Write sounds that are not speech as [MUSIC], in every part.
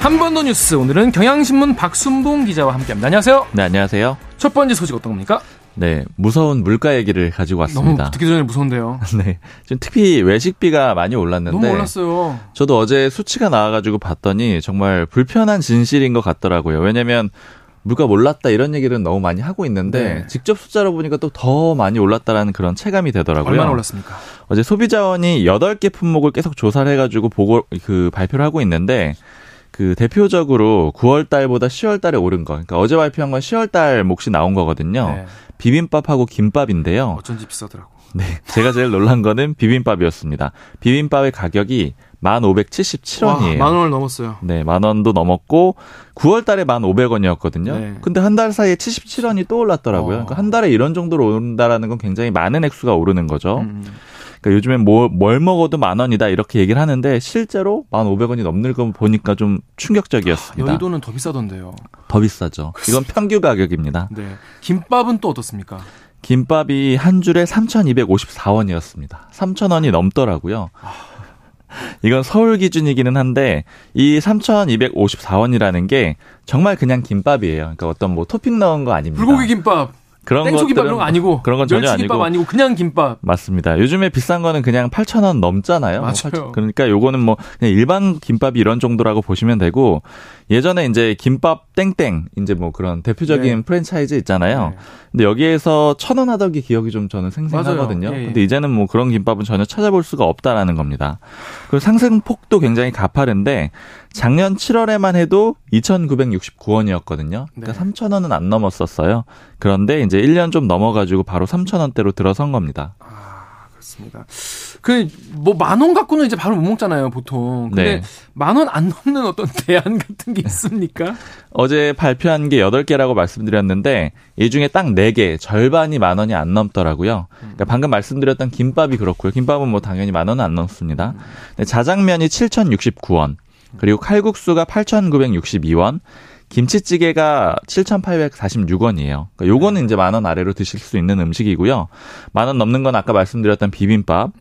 한 번 더 뉴스 오늘은 경향신문 박순봉 기자와 함께합니다. 안녕하세요. 네, 안녕하세요. 첫 번째 소식 어떤 겁니까? 네, 무서운 물가 얘기를 가지고 왔습니다. 너무 듣기 전에 무서운데요. [LAUGHS] 네, 지금 특히 외식비가 많이 올랐는데 너무 올랐어요. 저도 어제 수치가 나와가지고 봤더니 정말 불편한 진실인 것 같더라고요. 왜냐면 물가 올랐다 이런 얘기를 너무 많이 하고 있는데 네. 직접 숫자로 보니까 또 더 많이 올랐다라는 그런 체감이 되더라고요. 얼마나 올랐습니까? 어제 소비자원이 8개 품목을 계속 조사를 해가지고 보고 그 발표를 하고 있는데 그 대표적으로 9월 달보다 10월 달에 오른 거. 그러니까 어제 발표한 건 10월 달 몫이 나온 거거든요. 네. 비빔밥하고 김밥인데요. 어쩐지 비싸더라고. 네. 제가 제일 놀란 거는 비빔밥이었습니다. 비빔밥의 가격이 1,577원이에요. 만 원을 넘었어요. 네, 만 원도 넘었고 9월 달에 1,500원이었거든요. 네. 근데 한 달 사이에 77원이 또 올랐더라고요. 어. 그러니까 한 달에 이런 정도로 오른다라는 건 굉장히 많은 액수가 오르는 거죠. 음. 그러니까 요즘엔 뭐, 뭘 먹어도 만 원이다 이렇게 얘기를 하는데 실제로 1,500원이 넘는 거 보니까 좀 충격적이었습니다. 여의도는 더 비싸던데요. 더 비싸죠. 이건 평균 가격입니다. 네. 김밥은 또 어떻습니까? 김밥이 한 줄에 3,254원이었습니다. 3,000원이 넘더라고요. 이건 서울 기준이기는 한데 이 3,254원이라는 게 정말 그냥 김밥이에요. 그러니까 어떤 뭐 토핑 넣은 거 아닙니다. 불고기 김밥, 그런 땡초 김밥 것들은 이런 거 아니고 그런 건 전혀 아니고 아니고 그냥 김밥. 맞습니다. 요즘에 비싼 거는 그냥 8,000원 넘잖아요. 뭐 맞아요. 8,000 그러니까 요거는 뭐 그냥 일반 김밥이 이런 정도라고 보시면 되고 예전에 이제 김밥 땡땡 이제 뭐 그런 대표적인 네. 프랜차이즈 있잖아요. 네. 근데 여기에서 천원 하던 게 기억이 좀 저는 생생하거든요. 예, 예. 근데 이제는 뭐 그런 김밥은 전혀 찾아볼 수가 없다라는 겁니다. 그리고 상승폭도 굉장히 가파른데 작년 7월에만 해도 2,969원이었거든요. 그러니까 네. 3,000원은 안 넘었었어요. 그런데 이제 1년 좀 넘어가지고 바로 3,000원대로 들어선 겁니다. 아, 그렇습니다. 그 뭐 만 원 갖고는 이제 바로 못 먹잖아요, 보통. 근데 네. 만원 안 넘는 어떤 [LAUGHS] 대안 같은 게 있습니까? 어제 발표한 게 8개라고 말씀드렸는데 이 중에 딱 4개 절반이 만 원이 안 넘더라고요. 그러니까 방금 말씀드렸던 김밥이 그렇고요. 김밥은 뭐 당연히 만 원은 안 넘습니다. 근데 자장면이 7,069원. 그리고 칼국수가 8,962원. 김치찌개가 7,846원이에요. 그러니까 요거는 이제 만 원 아래로 드실 수 있는 음식이고요. 만 원 넘는 건 아까 말씀드렸던 비빔밥.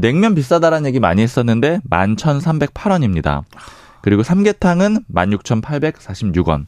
냉면 비싸다라는 얘기 많이 했었는데 11,308원입니다. 그리고 삼계탕은 16,846원.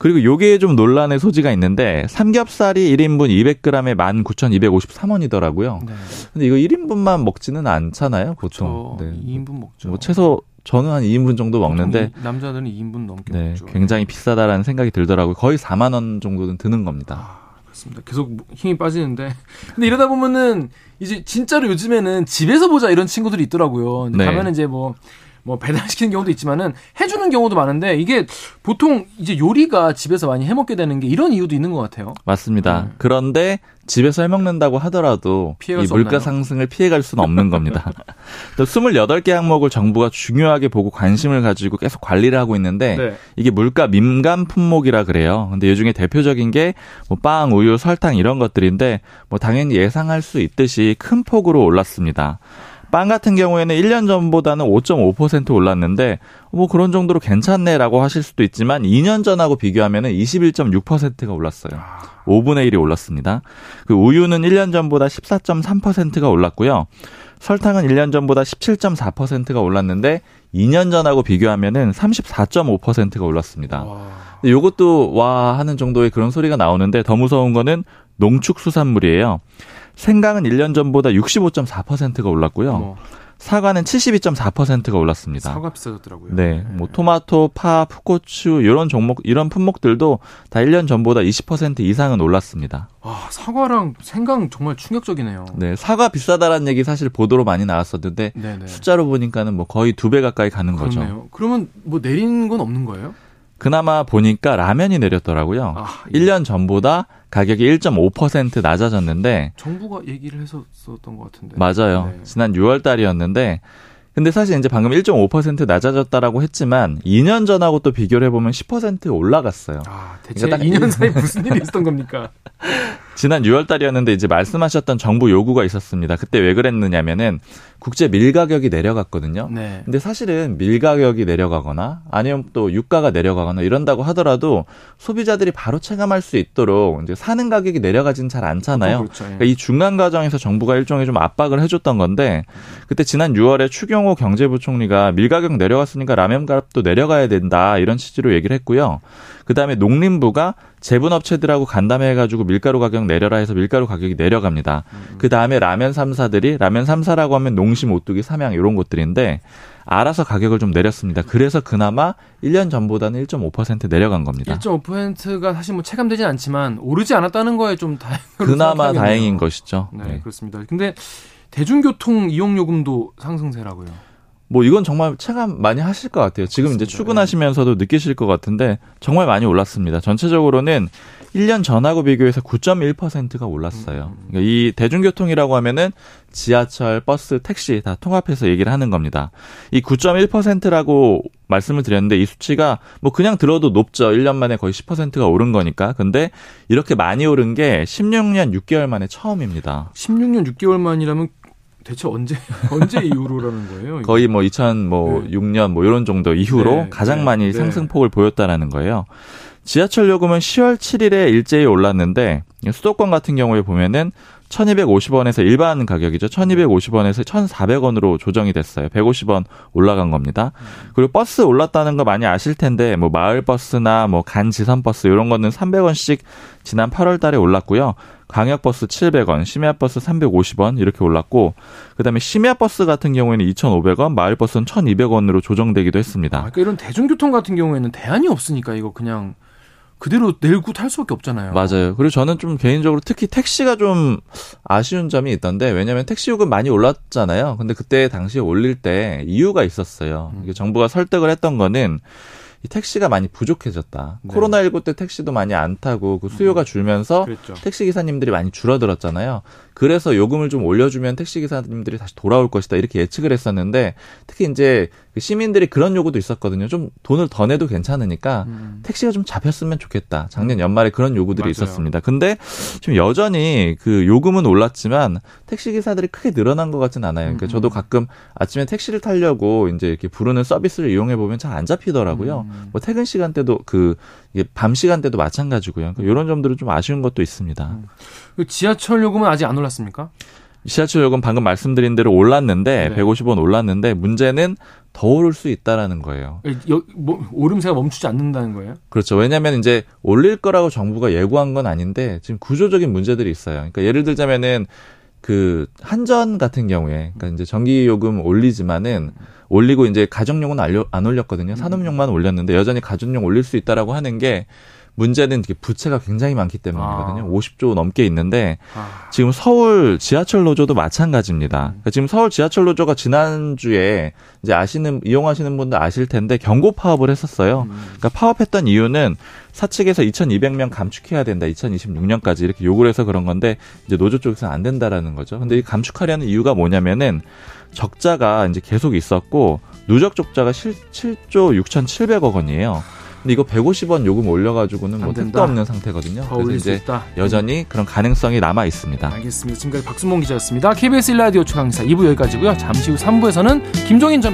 그리고 요게 좀 논란의 소지가 있는데 삼겹살이 1인분 200g에 19,253원이더라고요. 네. 근데 이거 1인분만 먹지는 않잖아요, 보통. 저 네. 2인분 먹죠. 뭐 최소 저는 한 2인분 정도 먹는데 이- 남자들은 2인분 넘게 네, 먹죠. 굉장히 비싸다라는 생각이 들더라고요. 거의 4만 원 정도는 드는 겁니다. 아, 그렇습니다. 계속 힘이 빠지는데. 근데 이러다 보면은 이제 진짜로 요즘에는 집에서 보자 이런 친구들이 있더라고요. 네. 가면은 이제 뭐, 뭐 배달시키는 경우도 있지만은 해주는 경우도 많은데 이게 보통 이제 요리가 집에서 많이 해먹게 되는 게 이런 이유도 있는 것 같아요. 맞습니다. 음. 그런데 집에서 해먹는다고 하더라도 이수 물가 없나요? 상승을 피해갈 수는 없는 겁니다. [LAUGHS] 또 28개 항목을 정부가 중요하게 보고 관심을 가지고 계속 관리를 하고 있는데 네. 이게 물가 민감 품목이라 그래요. 근데 이 중에 대표적인 게 뭐 빵, 우유, 설탕 이런 것들인데 뭐 당연히 예상할 수 있듯이 큰 폭으로 올랐습니다. 빵 같은 경우에는 1년 전보다는 5.5% 올랐는데 뭐 그런 정도로 괜찮네라고 하실 수도 있지만 2년 전하고 비교하면은 21.6%가 올랐어요. 5분의 1이 올랐습니다. 그 우유는 1년 전보다 14.3%가 올랐고요. 설탕은 1년 전보다 17.4%가 올랐는데 2년 전하고 비교하면은 34.5%가 올랐습니다. 와. 요것도 와 하는 정도의 그런 소리가 나오는데 더 무서운 거는 농축수산물이에요. 생강은 1년 전보다 65.4%가 올랐고요. 뭐 사과는 72.4%가 올랐습니다. 사과 비싸졌더라고요. 네, 뭐 토마토, 파, 풋고추 이런 종목 이런 품목들도 다 1년 전보다 20% 이상은 올랐습니다. 아, 사과랑 생강 정말 충격적이네요. 네, 사과 비싸다라는 얘기 사실 보도로 많이 나왔었는데 네네. 숫자로 보니까는 뭐 거의 두 배 가까이 가는 거죠. 그렇네요. 그러면 뭐 내린 건 없는 거예요? 그나마 보니까 라면이 내렸더라고요. 아, 예. 1년 전보다 가격이 1.5% 낮아졌는데 정부가 얘기를 했었던 것 같은데. 맞아요. 네. 지난 6월 달이었는데 근데 사실 이제 방금 1.5% 낮아졌다라고 했지만 2년 전하고 또 비교를 해보면 10% 올라갔어요. 아, 대체 그러니까 딱 2년 사이 무슨 일이 있었던 겁니까? [LAUGHS] 지난 6월 달이었는데 이제 말씀하셨던 정부 요구가 있었습니다. 그때 왜 그랬느냐면은 국제 밀 가격이 내려갔거든요. 네. 근데 사실은 밀 가격이 내려가거나 아니면 또 유가가 내려가거나 이런다고 하더라도 소비자들이 바로 체감할 수 있도록 이제 사는 가격이 내려가지는 잘 않잖아요. 그렇죠. 예. 그러니까 이 중간 과정에서 정부가 일종의 좀 압박을 해줬던 건데 그때 지난 6월에 추경호 경제부총리가 밀 가격 내려갔으니까 라면 값도 내려가야 된다 이런 취지로 얘기를 했고요. 그 다음에 농림부가 제분업체들하고 간담회해가지고 밀가루 가격 내려라 해서 밀가루 가격이 내려갑니다. 음. 그 다음에 라면 3사들이 라면 3사라고 하면 농 심, 오뚜기, 삼양 이런 곳들인데 알아서 가격을 좀 내렸습니다. 그래서 그나마 1년 전보다는 1.5% 내려간 겁니다. 1.5%가 사실 뭐 체감되진 않지만 오르지 않았다는 거에 좀 다행. 그나마 다행인 것이죠. 네, 네, 그렇습니다. 근데 대중교통 이용 요금도 상승세라고요. 뭐 이건 정말 체감 많이 하실 것 같아요. 지금 그렇습니다. 이제 출근하시면서도 느끼실 것 같은데 정말 많이 올랐습니다. 전체적으로는 1년 전하고 비교해서 9.1%가 올랐어요. 그러니까 이 대중교통이라고 하면은 지하철, 버스, 택시 다 통합해서 얘기를 하는 겁니다. 이 9.1%라고 말씀을 드렸는데 이 수치가 뭐 그냥 들어도 높죠. 1년 만에 거의 10%가 오른 거니까. 근데 이렇게 많이 오른 게 16년 6개월 만에 처음입니다. 16년 6개월 만이라면 대체 언제 [LAUGHS] 언제 이후로라는 거예요? 거의 뭐 2006년 뭐, 뭐 이런 정도 이후로 네, 가장 네, 많이 네. 상승폭을 보였다라는 거예요. 지하철 요금은 10월 7일에 일제히 올랐는데 수도권 같은 경우에 보면은 1250원에서 일반 가격이죠. 1250원에서 1400원으로 조정이 됐어요. 150원 올라간 겁니다. 그리고 버스 올랐다는 거 많이 아실 텐데 뭐 마을 버스나 뭐 간지선 버스 이런 거는 300원씩 지난 8월 달에 올랐고요. 광역버스 700원, 심야버스 350원 이렇게 올랐고 그다음에 심야버스 같은 경우에는 2,500원, 마을버스는 1,200원으로 조정되기도 했습니다. 아, 그러니까 이런 대중교통 같은 경우에는 대안이 없으니까 이거 그냥 그대로 내고 탈 수밖에 없잖아요. 맞아요. 그리고 저는 좀 개인적으로 특히 택시가 좀 아쉬운 점이 있던데 왜냐하면 택시 요금 많이 올랐잖아요. 근데 그때 당시에 올릴 때 이유가 있었어요. 음. 정부가 설득을 했던 거는 이 택시가 많이 부족해졌다. 네. 코로나19 때 택시도 많이 안 타고 그 수요가 음. 줄면서 그랬죠. 택시 기사님들이 많이 줄어들었잖아요. 그래서 요금을 좀 올려주면 택시 기사님들이 다시 돌아올 것이다 이렇게 예측을 했었는데 특히 이제 그 시민들이 그런 요구도 있었거든요. 좀 돈을 더 내도 괜찮으니까 음. 택시가 좀 잡혔으면 좋겠다. 작년 연말에 그런 요구들이 맞아요. 있었습니다. 근데 지금 여전히 그 요금은 올랐지만 택시 기사들이 크게 늘어난 것 같진 않아요. 그러니까 음. 저도 가끔 아침에 택시를 타려고 이제 이렇게 부르는 서비스를 이용해 보면 잘 안 잡히더라고요. 음. 뭐 퇴근 시간대도 그 밤 시간대도 마찬가지고요. 그러니까 이런 점들은 좀 아쉬운 것도 있습니다. 음. 그 지하철 요금은 아직 안 올랐습니까? 지하철 요금 방금 말씀드린 대로 올랐는데 네. 150원 올랐는데 문제는 더 오를 수 있다라는 거예요. 여, 뭐, 오름세가 멈추지 않는다는 거예요? 그렇죠. 왜냐하면 이제 올릴 거라고 정부가 예고한 건 아닌데 지금 구조적인 문제들이 있어요. 그러니까 예를 들자면은 그 한전 같은 경우에 그러니까 이제 전기 요금 올리지만은 올리고 이제 가정용은 안 올렸거든요. 산업용만 올렸는데 여전히 가정용 올릴 수 있다라고 하는 게 문제는 부채가 굉장히 많기 때문이거든요. 아. 50조 넘게 있는데 아. 지금 서울 지하철 노조도 마찬가지입니다. 음. 그러니까 지금 서울 지하철 노조가 지난주에 이제 아시는 이용하시는 분들 아실 텐데 경고 파업을 했었어요. 음. 그러니까 파업했던 이유는 사측에서 2,200명 감축해야 된다. 2026년까지 이렇게 요구를 해서 그런 건데 이제 노조 쪽에서는 안 된다라는 거죠. 근데 이 감축하려는 이유가 뭐냐면은 적자가 이제 계속 있었고 누적 적자가 7조 6,700억 원이에요. 근데 이거 150원 요금 올려가지고는 뭐 택도 없는 상태거든요. 그래서 이제 여전히 그런 가능성이 남아 있습니다. 알겠습니다. 지금까지 박수몽 기자였습니다. KBS 1라디오 최강사 2부 여기까지고요. 잠시 후 3부에서는 김종인 전